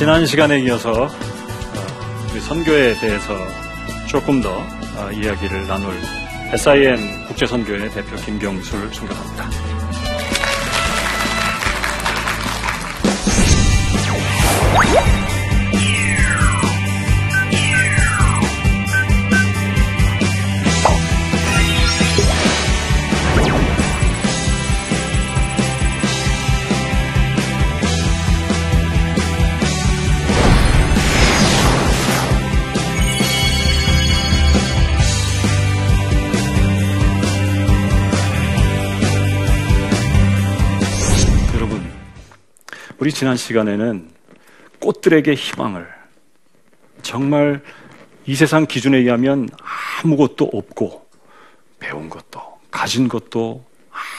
네, 지난 시간에 이어서 어, 우리 선교에 대해서 조금 더 어, 이야기를 나눌 SIN 국제선교회 대표 김경술 총장입니다. 우리 지난 시간에는 꽃들에게 희망을 정말 이 세상 기준에 의하면 아무것도 없고 배운 것도 가진 것도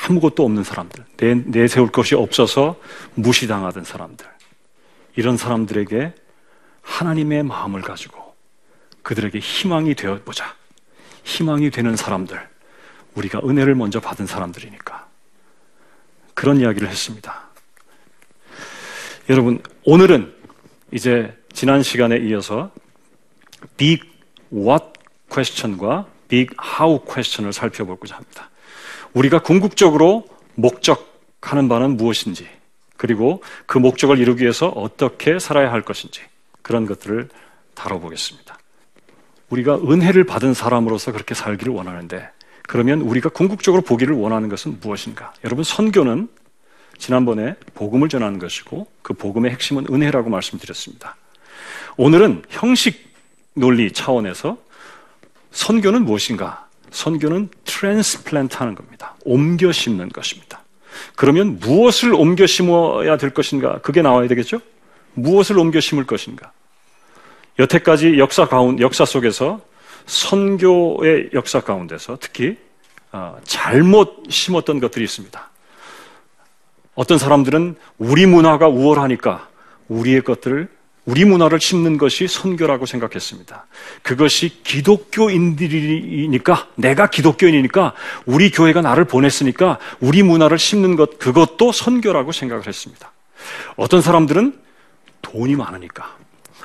아무것도 없는 사람들 내, 내세울 것이 없어서 무시당하던 사람들 이런 사람들에게 하나님의 마음을 가지고 그들에게 희망이 되어보자 희망이 되는 사람들 우리가 은혜를 먼저 받은 사람들이니까 그런 이야기를 했습니다. 여러분, 오늘은 이제 지난 시간에 이어서 big what question과 big how question을 살펴보고자 합니다. 우리가 궁극적으로 목적하는 바는 무엇인지, 그리고 그 목적을 이루기 위해서 어떻게 살아야 할 것인지, 그런 것들을 다뤄보겠습니다. 우리가 은혜를 받은 사람으로서 그렇게 살기를 원하는데, 그러면 우리가 궁극적으로 보기를 원하는 것은 무엇인가? 여러분, 선교는 지난번에 복음을 전하는 것이고 그 복음의 핵심은 은혜라고 말씀드렸습니다. 오늘은 형식 논리 차원에서 선교는 무엇인가? 선교는 transplant 하는 겁니다. 옮겨 심는 것입니다. 그러면 무엇을 옮겨 심어야 될 것인가? 그게 나와야 되겠죠? 무엇을 옮겨 심을 것인가? 여태까지 역사 가운 역사 속에서 선교의 역사 가운데서 특히 어, 잘못 심었던 것들이 있습니다. 어떤 사람들은 우리 문화가 우월하니까 우리의 것들을 우리 문화를 심는 것이 선교라고 생각했습니다. 그것이 기독교인들이니까 내가 기독교인이니까 우리 교회가 나를 보냈으니까 우리 문화를 심는 것 그것도 선교라고 생각을 했습니다. 어떤 사람들은 돈이 많으니까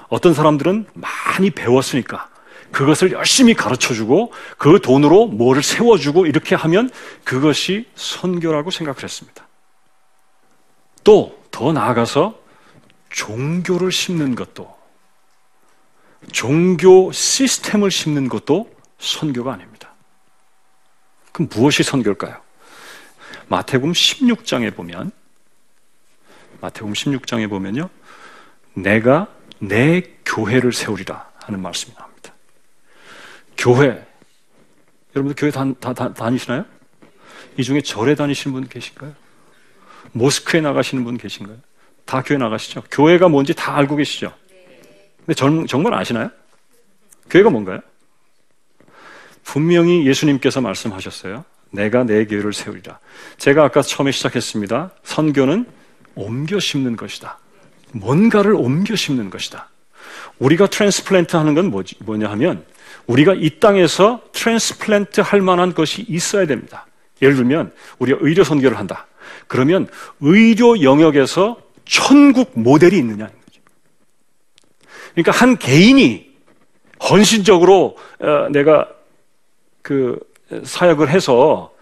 어떤 사람들은 많이 배웠으니까 그것을 열심히 가르쳐 주고 그 돈으로 뭐를 세워 주고 이렇게 하면 그것이 선교라고 생각을 했습니다. 또 더 나아가서 종교를 심는 것도 종교 시스템을 심는 것도 선교가 아닙니다. 그럼 무엇이 선교일까요? 마태복음 16장에 보면 마태복음 16장에 보면요. 내가 내 교회를 세우리라 하는 말씀이 나옵니다. 교회 여러분들 교회 다, 다, 다, 다니시나요? 이 중에 절에 다니시는 분 계신가요? 모스크에 나가시는 분 계신가요? 다 교회 나가시죠? 교회가 뭔지 다 알고 계시죠? 근데 정, 정말 아시나요? 교회가 뭔가요? 분명히 예수님께서 말씀하셨어요. 내가 내 교회를 세우리라. 제가 아까 처음에 시작했습니다. 선교는 옮겨 심는 것이다. 뭔가를 옮겨 심는 것이다. 우리가 transplant 하는 건 뭐지, 뭐냐 하면 우리가 이 땅에서 transplant 할 만한 것이 있어야 됩니다. 예를 들면 우리가 의료 선교를 한다. 그러면 의료 영역에서 천국 모델이 있느냐는 거죠. 그러니까 한 개인이 헌신적으로 어, 내가 그 사역을 해서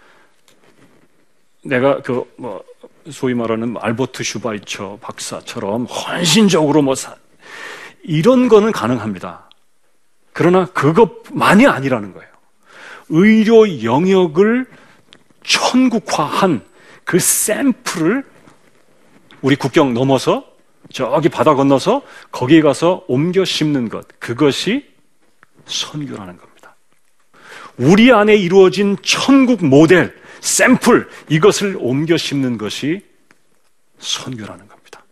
내가 그 뭐 소위 말하는 알버트 슈바이처 박사처럼 헌신적으로 뭐 사, 이런 거는 가능합니다. 그러나 그것만이 아니라는 거예요. 의료 영역을 천국화한 그 샘플을 우리 국경 넘어서 저기 바다 건너서 거기에 가서 옮겨 심는 것 그것이 선교라는 겁니다. 우리 안에 이루어진 천국 모델 샘플 이것을 옮겨 심는 것이 선교라는 겁니다.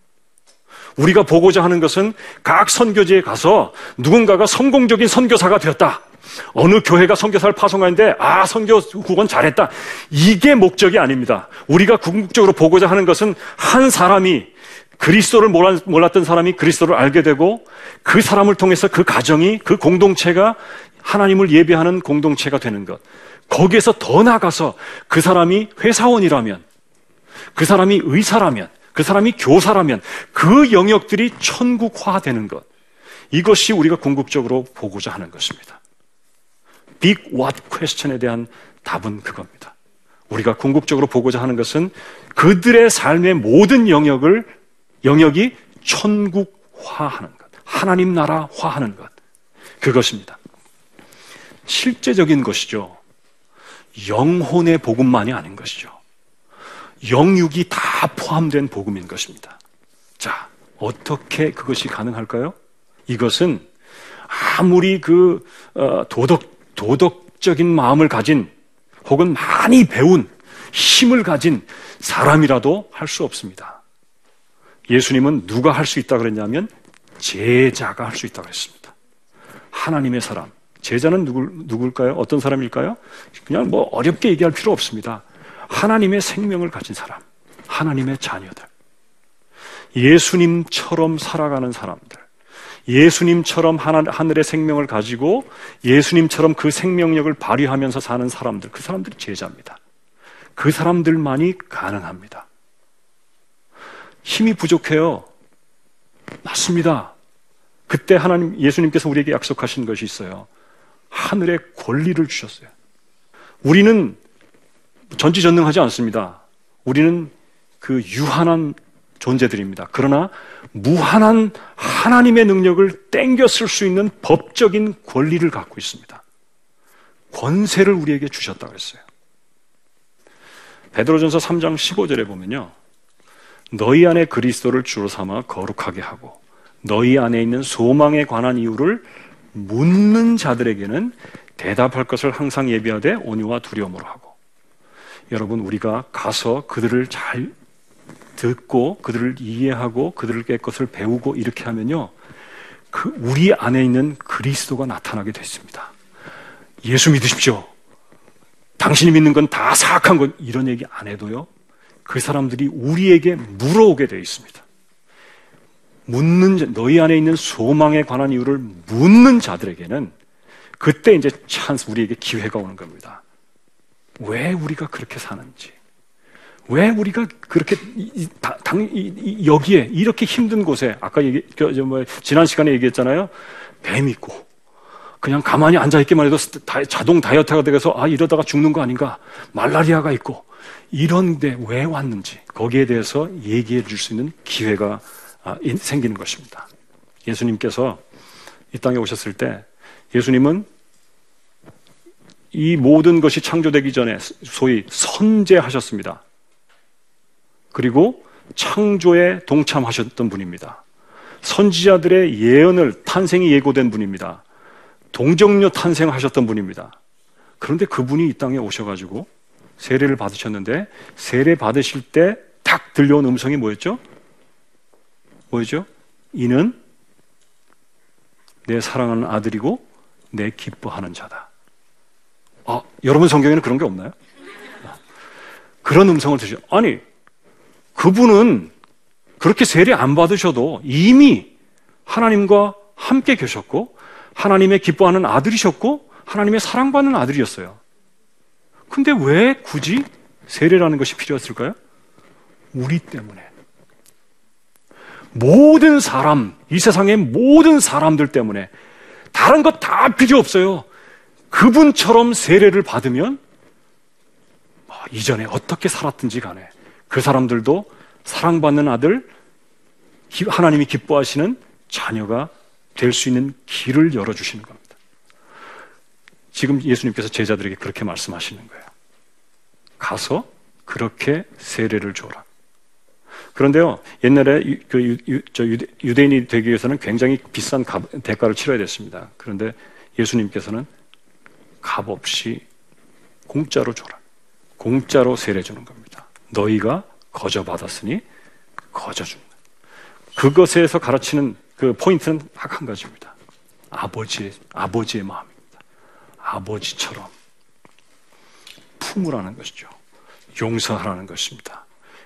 우리가 보고자 하는 것은 각 선교지에 가서 누군가가 성공적인 선교사가 되었다. 어느 교회가 선교사를 파송하는데 아 선교 국원 잘했다. 이게 목적이 아닙니다. 우리가 궁극적으로 보고자 하는 것은 한 사람이 그리스도를 몰랐던 사람이 그리스도를 알게 되고 그 사람을 통해서 그 가정이 그 공동체가 하나님을 예배하는 공동체가 되는 것. 거기에서 더 나가서 그 사람이 회사원이라면 그 사람이 의사라면 그 사람이 교사라면 그 영역들이 천국화되는 것. 이것이 우리가 궁극적으로 보고자 하는 것입니다. Big What question에 대한 답은 그겁니다. 우리가 궁극적으로 보고자 하는 것은 그들의 삶의 모든 영역을 영역이 천국화하는 것, 하나님 나라화하는 것. 그것입니다. 실제적인 것이죠. 영혼의 복음만이 아닌 것이죠. 영육이 다 포함된 복음인 것입니다. 자, 어떻게 그것이 가능할까요? 이것은 아무리 그 어, 도덕 도덕적인 마음을 가진 혹은 많이 배운 힘을 가진 사람이라도 할 수 없습니다. 예수님은 누가 할 수 있다 그랬냐면 제자가 할 수 있다고 했습니다. 하나님의 사람. 제자는 누굴, 누굴까요? 어떤 사람일까요? 그냥 뭐 어렵게 얘기할 필요 없습니다. 하나님의 생명을 가진 사람. 하나님의 자녀들. 예수님처럼 살아가는 사람들. 예수님처럼 하늘의 생명을 가지고 예수님처럼 그 생명력을 발휘하면서 사는 사람들, 그 사람들이 제자입니다. 그 사람들만이 가능합니다. 힘이 부족해요. 맞습니다. 그때 하나님, 예수님께서 우리에게 약속하신 것이 있어요. 하늘의 권리를 주셨어요. 우리는 전지전능하지 않습니다. 우리는 그 유한한 존재들입니다. 그러나 무한한 하나님의 능력을 땡겨 쓸 수 있는 법적인 권리를 갖고 있습니다. 권세를 우리에게 주셨다고 했어요. 베드로전서 3장 15절에 보면요. 너희 안에 그리스도를 주로 삼아 거룩하게 하고 너희 안에 있는 소망에 관한 이유를 묻는 자들에게는 대답할 것을 항상 예비하되 온유와 두려움으로 하고 여러분 우리가 가서 그들을 잘 듣고 그들을 이해하고 그들을 깨것을 배우고 이렇게 하면요. 그 우리 안에 있는 그리스도가 나타나게 됐습니다. 예수 믿으십시오. 당신이 믿는 건 다 사악한 것 이런 얘기 안 해도요. 그 사람들이 우리에게 물어오게 되어 있습니다. 묻는 너희 안에 있는 소망에 관한 이유를 묻는 자들에게는 그때 이제 찬스 우리에게 기회가 오는 겁니다. 왜 우리가 그렇게 사는지, 왜 우리가 그렇게 당, 여기에 이렇게 힘든 곳에 아까 얘기 뭐 지난 시간에 얘기했잖아요. 뱀 있고 그냥 가만히 앉아 있기만 해도 자동 다이어트가 되어서 아 이러다가 죽는 거 아닌가 말라리아가 있고 이런데 왜 왔는지 거기에 대해서 얘기해 줄 수 있는 기회가 아, 생기는 것입니다. 예수님께서 이 땅에 오셨을 때 예수님은 이 모든 것이 창조되기 전에 소위 선제하셨습니다. 그리고 창조에 동참하셨던 분입니다. 선지자들의 예언을 탄생이 예고된 분입니다. 동정녀 탄생하셨던 분입니다. 그런데 그분이 이 땅에 오셔가지고 세례를 받으셨는데 세례 받으실 때 딱 들려온 음성이 뭐였죠? 뭐였죠? 이는 내 사랑하는 아들이고 내 기뻐하는 자다. 아, 여러분 성경에는 그런 게 없나요? 그런 음성을 드죠. 아니, 그분은 그렇게 세례 안 받으셔도 이미 하나님과 함께 계셨고 하나님의 기뻐하는 아들이셨고 하나님의 사랑받는 아들이었어요. 근데 왜 굳이 세례라는 것이 필요했을까요? 우리 때문에. 모든 사람, 이 세상의 모든 사람들 때문에 다른 것 다 필요 없어요. 그분처럼 세례를 받으면 뭐 이전에 어떻게 살았든지 간에 그 사람들도 사랑받는 아들, 하나님이 기뻐하시는 자녀가 될 수 있는 길을 열어주시는 겁니다. 지금 예수님께서 제자들에게 그렇게 말씀하시는 거예요. 가서 그렇게 세례를 줘라. 그런데요, 옛날에 그 유, 유, 유대, 인이 되기 위해서는 굉장히 비싼 값, 대가를 치러야 됐습니다. 그런데 예수님께서는 값 없이 공짜로 줘라. 공짜로 세례 주는 겁니다. 너희가 거저 받았으니 거저 준다. 그것에서 가르치는 그 포인트는 딱 한 가지입니다. 아버지의, 아버지의 마음입니다. 아버지처럼 품으라는 것이죠. 용서하라는 것입니다.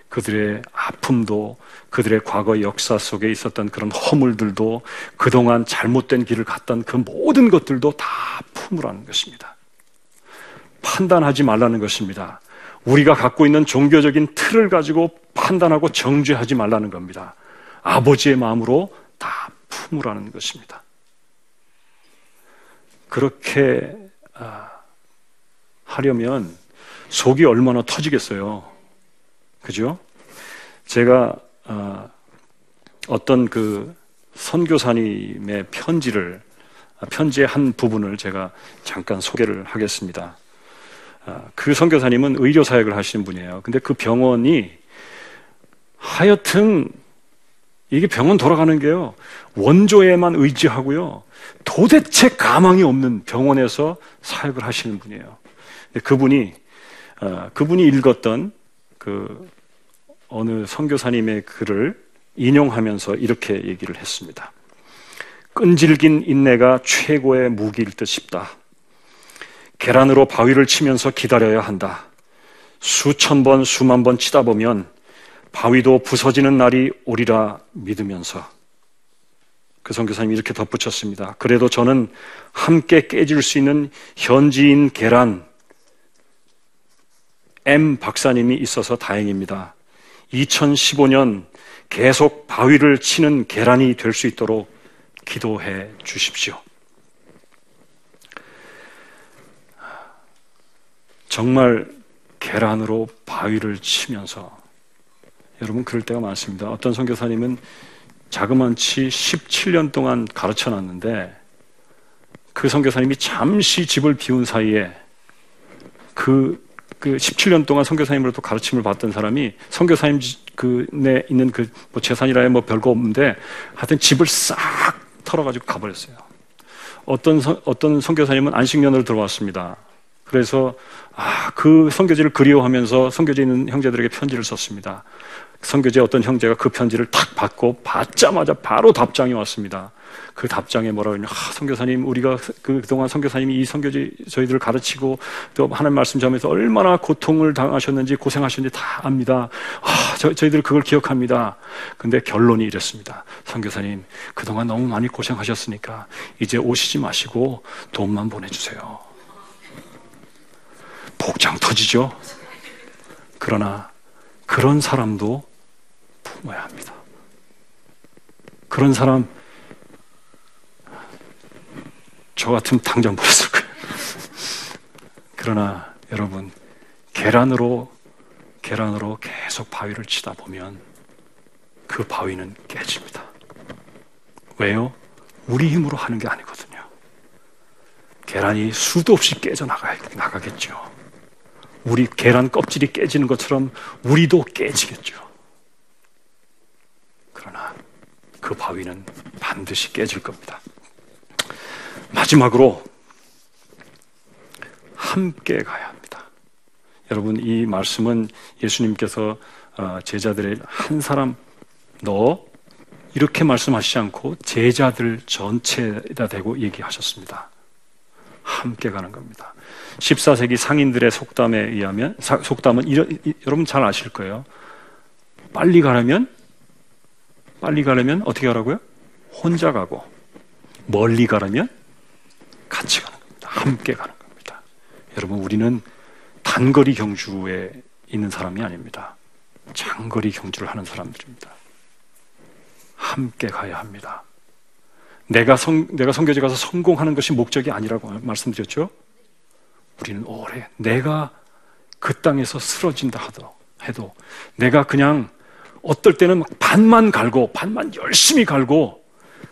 그들의 아픔도 그들의 과거 역사 속에 있었던 그런 허물들도 그동안 잘못된 길을 갔던 그 모든 것들도 다 품으라는 것입니다. 판단하지 말라는 것입니다. 우리가 갖고 있는 종교적인 틀을 가지고 판단하고 정죄하지 말라는 겁니다. 아버지의 마음으로 다 품으라는 것입니다. 그렇게 아, 하려면 속이 얼마나 터지겠어요. 그죠? 제가 아, 어떤 그 선교사님의 편지를 편지의 한 부분을 제가 잠깐 소개를 하겠습니다. 아, 그 선교사님은 의료 사역을 하시는 분이에요. 근데 그 병원이 하여튼 이게 병원 돌아가는 게요. 원조에만 의지하고요. 도대체 가망이 없는 병원에서 사역을 하시는 분이에요. 그분이 어, 그분이 읽었던 그 어느 선교사님의 글을 인용하면서 이렇게 얘기를 했습니다. 끈질긴 인내가 최고의 무기일 듯 싶다. 계란으로 바위를 치면서 기다려야 한다. 수천 번, 수만 번 치다 보면 바위도 부서지는 날이 오리라 믿으면서 그 선교사님이 이렇게 덧붙였습니다. 그래도 저는 함께 깨질 수 있는 현지인 계란 M 박사님이 있어서 다행입니다. 2015년 계속 바위를 치는 계란이 될 수 있도록 기도해 주십시오. 정말 계란으로 바위를 치면서 여러분 그럴 때가 많습니다. 어떤 선교사님은 자그만치 17년 동안 가르쳐 놨는데 그 선교사님이 잠시 집을 비운 사이에 그, 그 17년 동안 선교사님으로부터 가르침을 받던 사람이 선교사님 그내 있는 그 뭐 재산이라 뭐 별거 없는데 하여튼 집을 싹 털어가지고 가버렸어요. 어떤 선, 어떤 선교사님은 안식년으로 들어왔습니다. 그래서 아, 그 선교지를 그리워하면서 선교지에 있는 형제들에게 편지를 썼습니다. 선교제 어떤 형제가 그 편지를 탁 받고 받자마자 바로 답장이 왔습니다. 그 답장에 뭐라 그러냐. 아, 선교사님, 우리가 그 그동안 선교사님이 이 선교지 저희들을 가르치고 또 하나님 말씀 전에서 얼마나 고통을 당하셨는지 고생하셨는지 다 압니다. 아, 저, 저희들 그걸 기억합니다. 근데 결론이 이랬습니다. 선교사님, 그동안 너무 많이 고생하셨으니까 이제 오시지 마시고 돈만 보내주세요. 복장 터지죠? 그러나 그런 사람도 품어야 합니다. 그런 사람 저 같으면 당장 버렸을 거예요. 그러나 여러분 계란으로 계란으로 계속 바위를 치다 보면 그 바위는 깨집니다. 왜요? 우리 힘으로 하는 게 아니거든요. 계란이 수도 없이 깨져 나가, 나가겠죠. 우리 계란 껍질이 깨지는 것처럼 우리도 깨지겠죠. 그러나 그 바위는 반드시 깨질 겁니다. 마지막으로 함께 가야 합니다. 여러분 이 말씀은 예수님께서 어, 제자들의 한 사람 너 이렇게 말씀하시지 않고 제자들 전체에다 대고 얘기하셨습니다. 함께 가는 겁니다. 14세기 상인들의 속담에 의하면 속담은 이러, 이, 여러분 잘 아실 거예요. 빨리 가려면 빨리 가려면 어떻게 가라고요? 혼자 가고 멀리 가려면 같이 가는 겁니다. 함께 가는 겁니다. 여러분 우리는 단거리 경주에 있는 사람이 아닙니다. 장거리 경주를 하는 사람들입니다. 함께 가야 합니다. 내가 성, 내가 성교제 가서 성공하는 것이 목적이 아니라고 말씀드렸죠? 우리는 오래 내가 그 땅에서 쓰러진다 하도 해도 내가 그냥 어떨 때는 반만 갈고 반만 열심히 갈고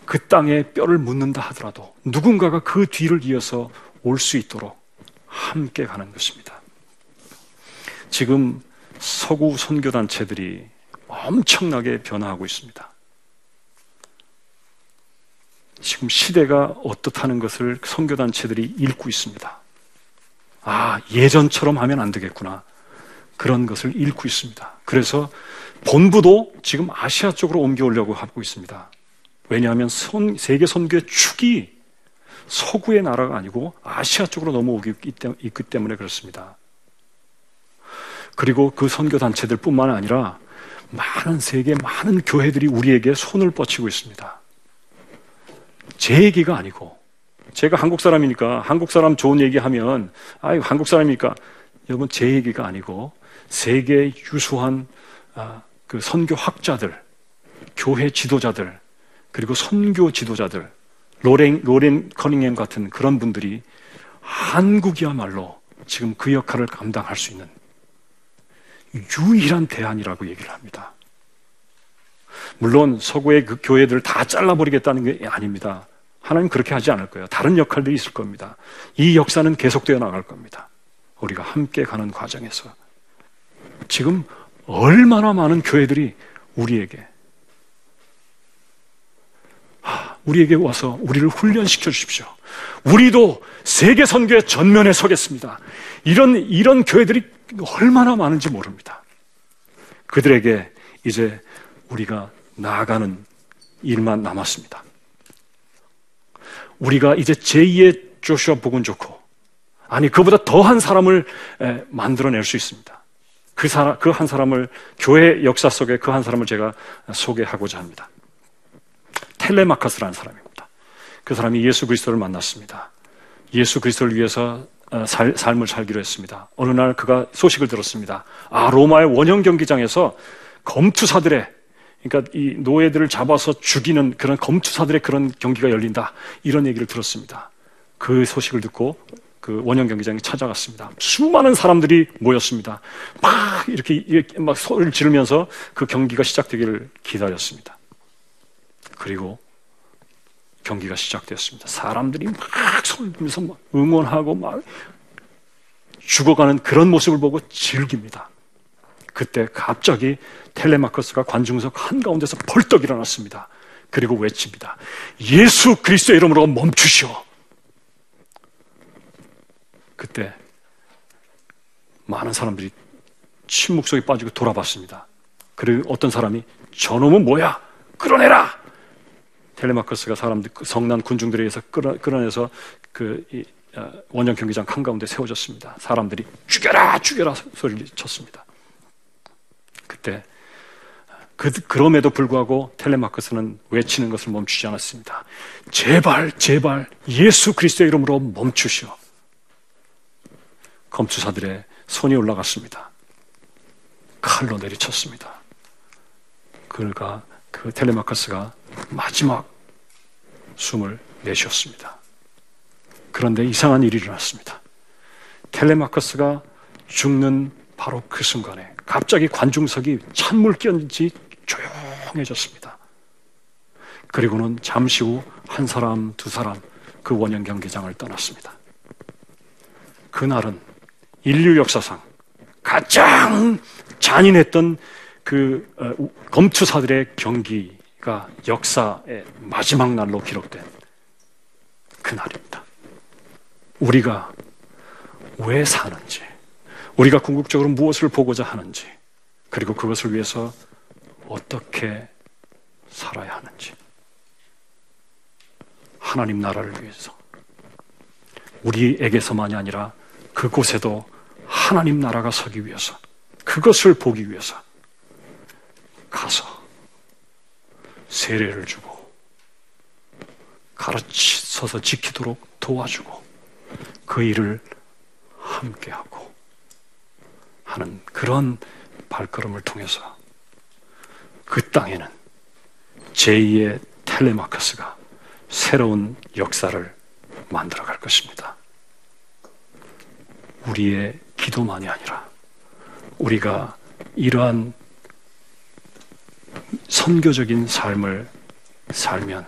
그 땅에 뼈를 묻는다 하더라도 누군가가 그 뒤를 이어서 올 수 있도록 함께 가는 것입니다. 지금 서구 선교단체들이 엄청나게 변화하고 있습니다. 지금 시대가 어떻다는 것을 선교단체들이 읽고 있습니다. 아, 예전처럼 하면 안 되겠구나. 그런 것을 읽고 있습니다. 그래서 본부도 지금 아시아 쪽으로 옮겨오려고 하고 있습니다. 왜냐하면 선, 세계 선교의 축이 서구의 나라가 아니고 아시아 쪽으로 넘어오기 때문에 그렇습니다. 그리고 그 선교 단체들 뿐만 아니라 많은 세계 많은 교회들이 우리에게 손을 뻗치고 있습니다. 제 얘기가 아니고 제가 한국 사람이니까 한국 사람 좋은 얘기 하면 아이 한국 사람이니까 여러분 제 얘기가 아니고 세계 유수한 아, 그 선교 학자들, 교회 지도자들, 그리고 선교 지도자들, 로렌, 로렌 커닝햄 같은 그런 분들이 한국이야말로 지금 그 역할을 감당할 수 있는 유일한 대안이라고 얘기를 합니다. 물론 서구의 그 교회들을 다 잘라버리겠다는 게 아닙니다. 하나님 그렇게 하지 않을 거예요. 다른 역할들이 있을 겁니다. 이 역사는 계속되어 나갈 겁니다. 우리가 함께 가는 과정에서. 지금 얼마나 많은 교회들이 우리에게 우리에게 와서 우리를 훈련시켜 주십시오. 우리도 세계 선교의 전면에 서겠습니다. 이런 이런 교회들이 얼마나 많은지 모릅니다. 그들에게 이제 우리가 나아가는 일만 남았습니다. 우리가 이제 제2의 조슈아 복은 좋고 아니 그보다 더한 사람을 만들어낼 수 있습니다. 그 사람 그 한 사람을 교회 역사 속에 그 한 사람을 제가 소개하고자 합니다. 텔레마카스라는 사람입니다. 그 사람이 예수 그리스도를 만났습니다. 예수 그리스도를 위해서 어, 살, 삶을 살기로 했습니다. 어느 날 그가 소식을 들었습니다. 아 로마의 원형 경기장에서 검투사들의 그러니까 이 노예들을 잡아서 죽이는 그런 검투사들의 그런 경기가 열린다. 이런 얘기를 들었습니다. 그 소식을 듣고 그 원형 경기장에 찾아갔습니다. 수많은 사람들이 모였습니다. 막 이렇게, 이렇게 막 소리를 지르면서 그 경기가 시작되기를 기다렸습니다. 그리고 경기가 시작되었습니다. 사람들이 막 손을 들면서 막 응원하고 막 죽어가는 그런 모습을 보고 즐깁니다. 그때 갑자기 텔레마커스가 관중석 한가운데서 벌떡 일어났습니다. 그리고 외칩니다. 예수 그리스도의 이름으로 멈추시오. 그때 많은 사람들이 침묵 속에 빠지고 돌아봤습니다. 그리고 어떤 사람이 저놈은 뭐야? 끌어내라! 텔레마커스가 사람들 그 성난 군중들에 의해서 끌어, 끌어내서 그 이, 어, 원정 경기장 한가운데 세워졌습니다. 사람들이 죽여라 죽여라 소리를 쳤습니다. 그때 그, 그럼에도 불구하고 텔레마커스는 외치는 것을 멈추지 않았습니다. 제발 제발 예수 그리스도의 이름으로 멈추시오. 검투사들의 손이 올라갔습니다. 칼로 내리쳤습니다. 그가 그 텔레마커스가 마지막 숨을 내쉬었습니다. 그런데 이상한 일이 일어났습니다. 텔레마커스가 죽는 바로 그 순간에 갑자기 관중석이 찬물 끼얹지 조용해졌습니다. 그리고는 잠시 후 한 사람, 두 사람 그 원형 경기장을 떠났습니다. 그날은 인류 역사상 가장 잔인했던 그 어, 검투사들의 경기 가 역사의 마지막 날로 기록된 그날입니다. 우리가 왜 사는지, 우리가 궁극적으로 무엇을 보고자 하는지, 그리고 그것을 위해서 어떻게 살아야 하는지. 하나님 나라를 위해서. 우리에게서만이 아니라 그곳에도 하나님 나라가 서기 위해서, 그것을 보기 위해서 가서 세례를 주고 가르치서서 지키도록 도와주고 그 일을 함께하고 하는 그런 발걸음을 통해서 그 땅에는 제2의 텔레마커스가 새로운 역사를 만들어 갈 것입니다. 우리의 기도만이 아니라 우리가 이러한 선교적인 삶을 살면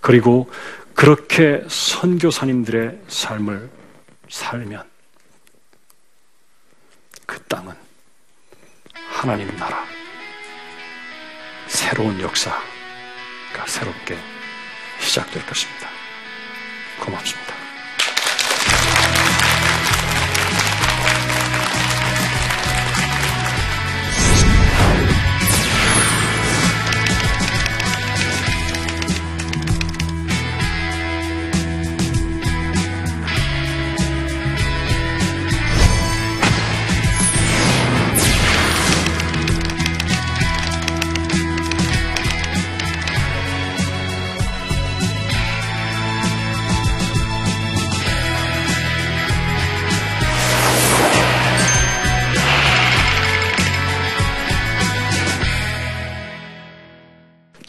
그리고 그렇게 선교사님들의 삶을 살면 그 땅은 하나님 나라 새로운 역사가 새롭게 시작될 것입니다. 고맙습니다.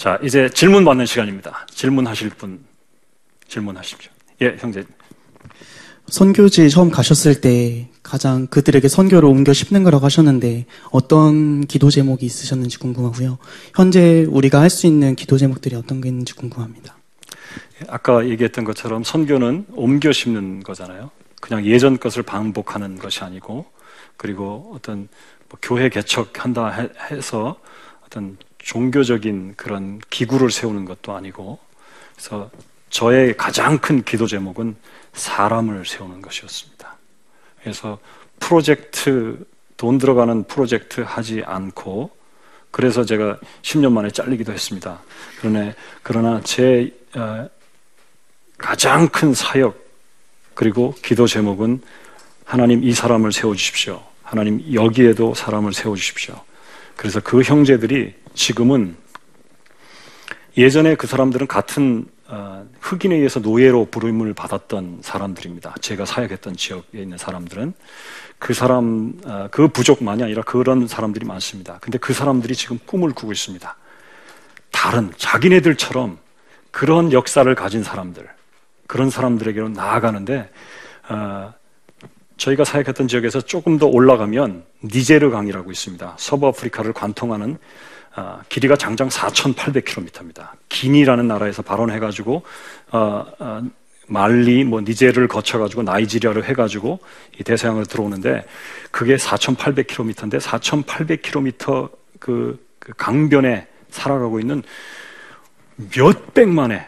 자, 이제 질문 받는 시간입니다. 질문하실 분 질문하십시오. 예, 형제. 선교지 처음 가셨을 때 가장 그들에게 선교를 옮겨 씹는 거라고 하셨는데 어떤 기도 제목이 있으셨는지 궁금하고요. 현재 우리가 할 수 있는 기도 제목들이 어떤 게 있는지 궁금합니다. 아까 얘기했던 것처럼 선교는 옮겨 씹는 거잖아요. 그냥 예전 것을 반복하는 것이 아니고 그리고 어떤 뭐 교회 개척한다 해서 어떤 종교적인 그런 기구를 세우는 것도 아니고 그래서 저의 가장 큰 기도 제목은 사람을 세우는 것이었습니다. 그래서 프로젝트 돈 들어가는 프로젝트 하지 않고 그래서 제가 10년 만에 잘리기도 했습니다. 그러나 그러나 제 어, 가장 큰 사역 그리고 기도 제목은 하나님 이 사람을 세워 주십시오. 하나님 여기에도 사람을 세워 주십시오. 그래서 그 형제들이 지금은 예전에 그 사람들은 같은 어, 흑인에 의해서 노예로 부름을 받았던 사람들입니다. 제가 사역했던 지역에 있는 사람들은 그 사람 어, 그 부족만이 아니라 그런 사람들이 많습니다. 근데 그 사람들이 지금 꿈을 꾸고 있습니다. 다른 자기네들처럼 그런 역사를 가진 사람들 그런 사람들에게로 나아가는데 어, 저희가 사역했던 지역에서 조금 더 올라가면 니제르 강이라고 있습니다. 서부 아프리카를 관통하는 어, 길이가 장장 4,800km입니다. 기니라는 나라에서 발원해가지고 어, 어, 말리, 뭐 니제를 거쳐가지고 나이지리아를 해가지고 이 대서양을 들어오는데 그게 4,800km인데 4,800km 그, 그 강변에 살아가고 있는 몇 백만의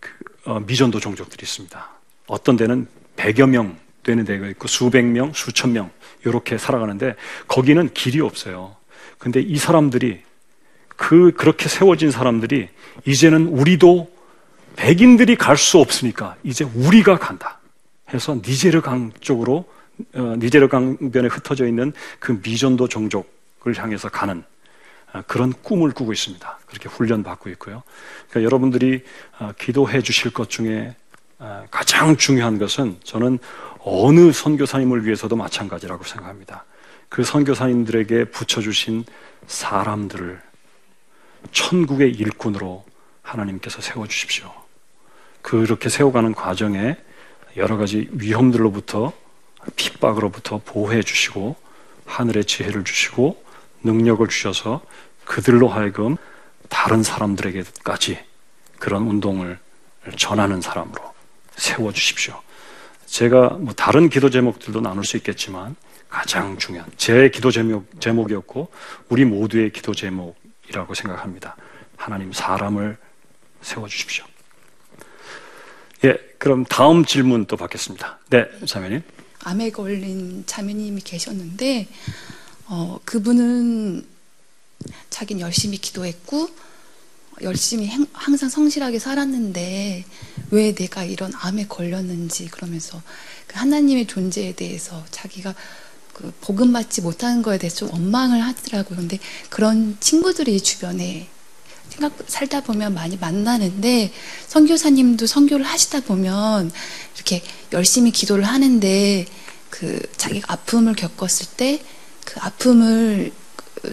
그, 어, 미전도 종족들이 있습니다. 어떤 데는 100여 명 되는 데가 있고 수백 명, 수천 명 이렇게 살아가는데 거기는 길이 없어요. 근데 이 사람들이 그 그렇게 세워진 사람들이 이제는 우리도 백인들이 갈 수 없으니까 이제 우리가 간다. 해서 니제르 강 쪽으로 어, 니제르 강변에 흩어져 있는 그 미전도 종족을 향해서 가는 어, 그런 꿈을 꾸고 있습니다. 그렇게 훈련 받고 있고요. 그러니까 여러분들이 어, 기도해 주실 것 중에 어, 가장 중요한 것은 저는 어느 선교사님을 위해서도 마찬가지라고 생각합니다. 그 선교사님들에게 붙여주신 사람들을 천국의 일꾼으로 하나님께서 세워주십시오. 그렇게 세워가는 과정에 여러 가지 위험들로부터 핍박으로부터 보호해 주시고 하늘의 지혜를 주시고 능력을 주셔서 그들로 하여금 다른 사람들에게까지 그런 운동을 전하는 사람으로 세워 주십시오. 제가 뭐 다른 기도 제목들도 나눌 수 있겠지만 가장 중요한 제 기도 제목 제목이었고 우리 모두의 기도 제목 이라고 생각합니다. 하나님 사람을 세워 주십시오. 예, 그럼 다음 질문 또 받겠습니다. 네, 자매님. 암에 걸린 자매님이 계셨는데 어, 그분은 자기는 열심히 기도했고 열심히 행, 항상 성실하게 살았는데 왜 내가 이런 암에 걸렸는지 그러면서 그 하나님의 존재에 대해서 자기가 그 복음 받지 못하는 거에 대해서 좀 원망을 하더라고요. 근데 그런 친구들이 주변에 생각 살다 보면 많이 만나는데 선교사님도 선교를 하시다 보면 이렇게 열심히 기도를 하는데 그 자기가 아픔을 겪었을 때 그 아픔을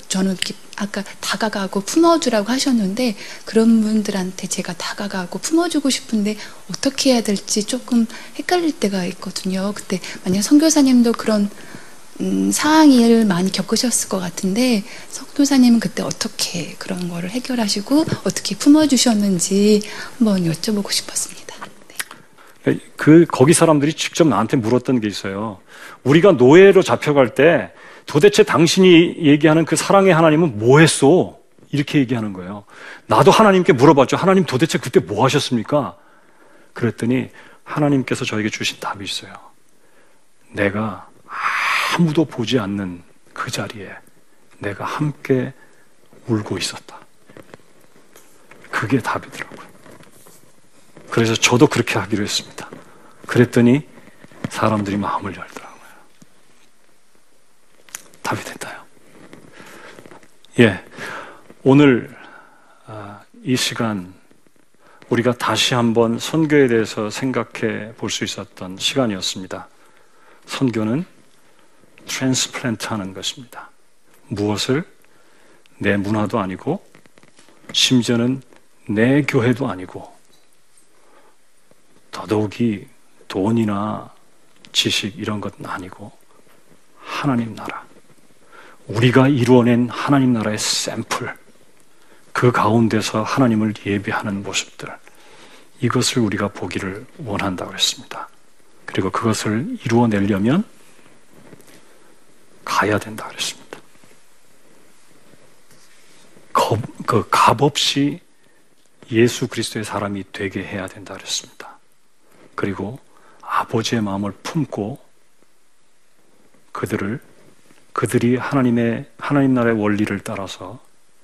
저는 아까 다가가고 품어주라고 하셨는데 그런 분들한테 제가 다가가고 품어주고 싶은데 어떻게 해야 될지 조금 헷갈릴 때가 있거든요. 그때 만약 선교사님도 그런 음, 상황을 많이 겪으셨을 것 같은데 석교사님은 그때 어떻게 그런 거를 해결하시고 어떻게 품어주셨는지 한번 여쭤보고 싶었습니다. 네. 그 거기 사람들이 직접 나한테 물었던 게 있어요. 우리가 노예로 잡혀갈 때 도대체 당신이 얘기하는 그 사랑의 하나님은 뭐 했어? 이렇게 얘기하는 거예요. 나도 하나님께 물어봤죠. 하나님 도대체 그때 뭐 하셨습니까? 그랬더니 하나님께서 저에게 주신 답이 있어요. 내가 아무도 보지 않는 그 자리에 내가 함께 울고 있었다. 그게 답이더라고요. 그래서 저도 그렇게 하기로 했습니다. 그랬더니 사람들이 마음을 열더라고요. 답이 됐다요. 예. 오늘 아, 이 시간 우리가 다시 한번 선교에 대해서 생각해 볼 수 있었던 시간이었습니다. 선교는 트랜스플랜트 하는 것입니다. 무엇을? 내 문화도 아니고 심지어는 내 교회도 아니고 더더욱이 돈이나 지식 이런 것은 아니고 하나님 나라. 우리가 이루어낸 하나님 나라의 샘플. 그 가운데서 하나님을 예배하는 모습들. 이것을 우리가 보기를 원한다고 했습니다. 그리고 그것을 이루어내려면 가야 된다 그랬습니다. 겁, 그 값없이 예수 그리스도의 사람이 되게 해야 된다 그랬습니다. 그리고 아버지의 마음을 품고 그들을 그들이 하나님의 하나님 나라의 원리를 따라서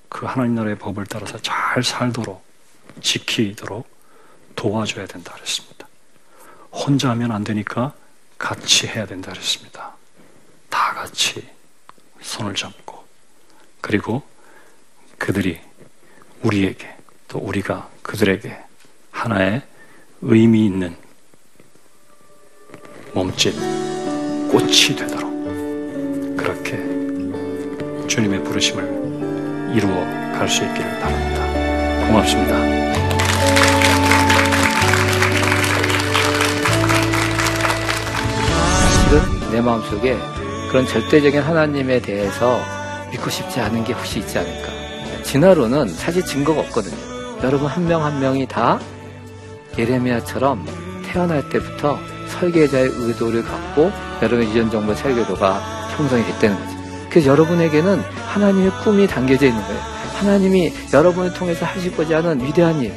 그 하나님 나라의 법을 따라서 잘 살도록 지키도록 도와줘야 된다 그랬습니다. 혼자 하면 안 되니까 같이 해야 된다 그랬습니다. 다 같이 손을 잡고 그리고 그들이 우리에게 또 우리가 그들에게 하나의 의미 있는 몸짓 꽃이 되도록 그렇게 주님의 부르심을 이루어 갈 수 있기를 바랍니다. 고맙습니다. 내 마음속에 그런 절대적인 하나님에 대해서 믿고 싶지 않은 게 혹시 있지 않을까. 진화로는 사실 증거가 없거든요. 여러분 한명한 명이 다 예레미야처럼 태어날 때부터 설계자의 의도를 갖고 여러분의 유전 정보 설계도가 형성이 됐다는 거죠. 그래서 여러분에게는 하나님의 꿈이 담겨져 있는 거예요. 하나님이 여러분을 통해서 하시고자 하는 위대한 일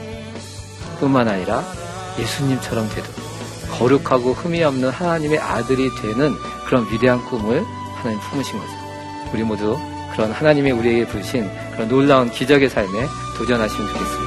뿐만 아니라 예수님처럼 되도록 거룩하고 흠이 없는 하나님의 아들이 되는 그런 위대한 꿈을 하나님 품으신 거죠. 우리 모두 그런 하나님의 우리에게 부르신 그런 놀라운 기적의 삶에 도전하시면 좋겠습니다.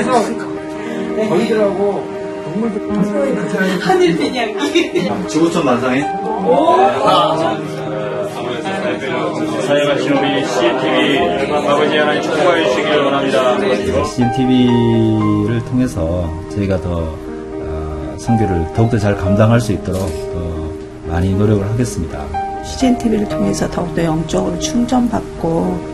하나님께서 저희들하고 하늘 그냥이. 지구촌 만상에 사역하신 우리 CTV 아버지 하나님 축복하여 주시길 원합니다. CNTV를 통해서 저희가 더 어, 선교를 더욱더 잘 감당할 수 있도록 더 많이 노력을 하겠습니다. CGN TV를 통해서 더욱더 영적으로 충전받고 아,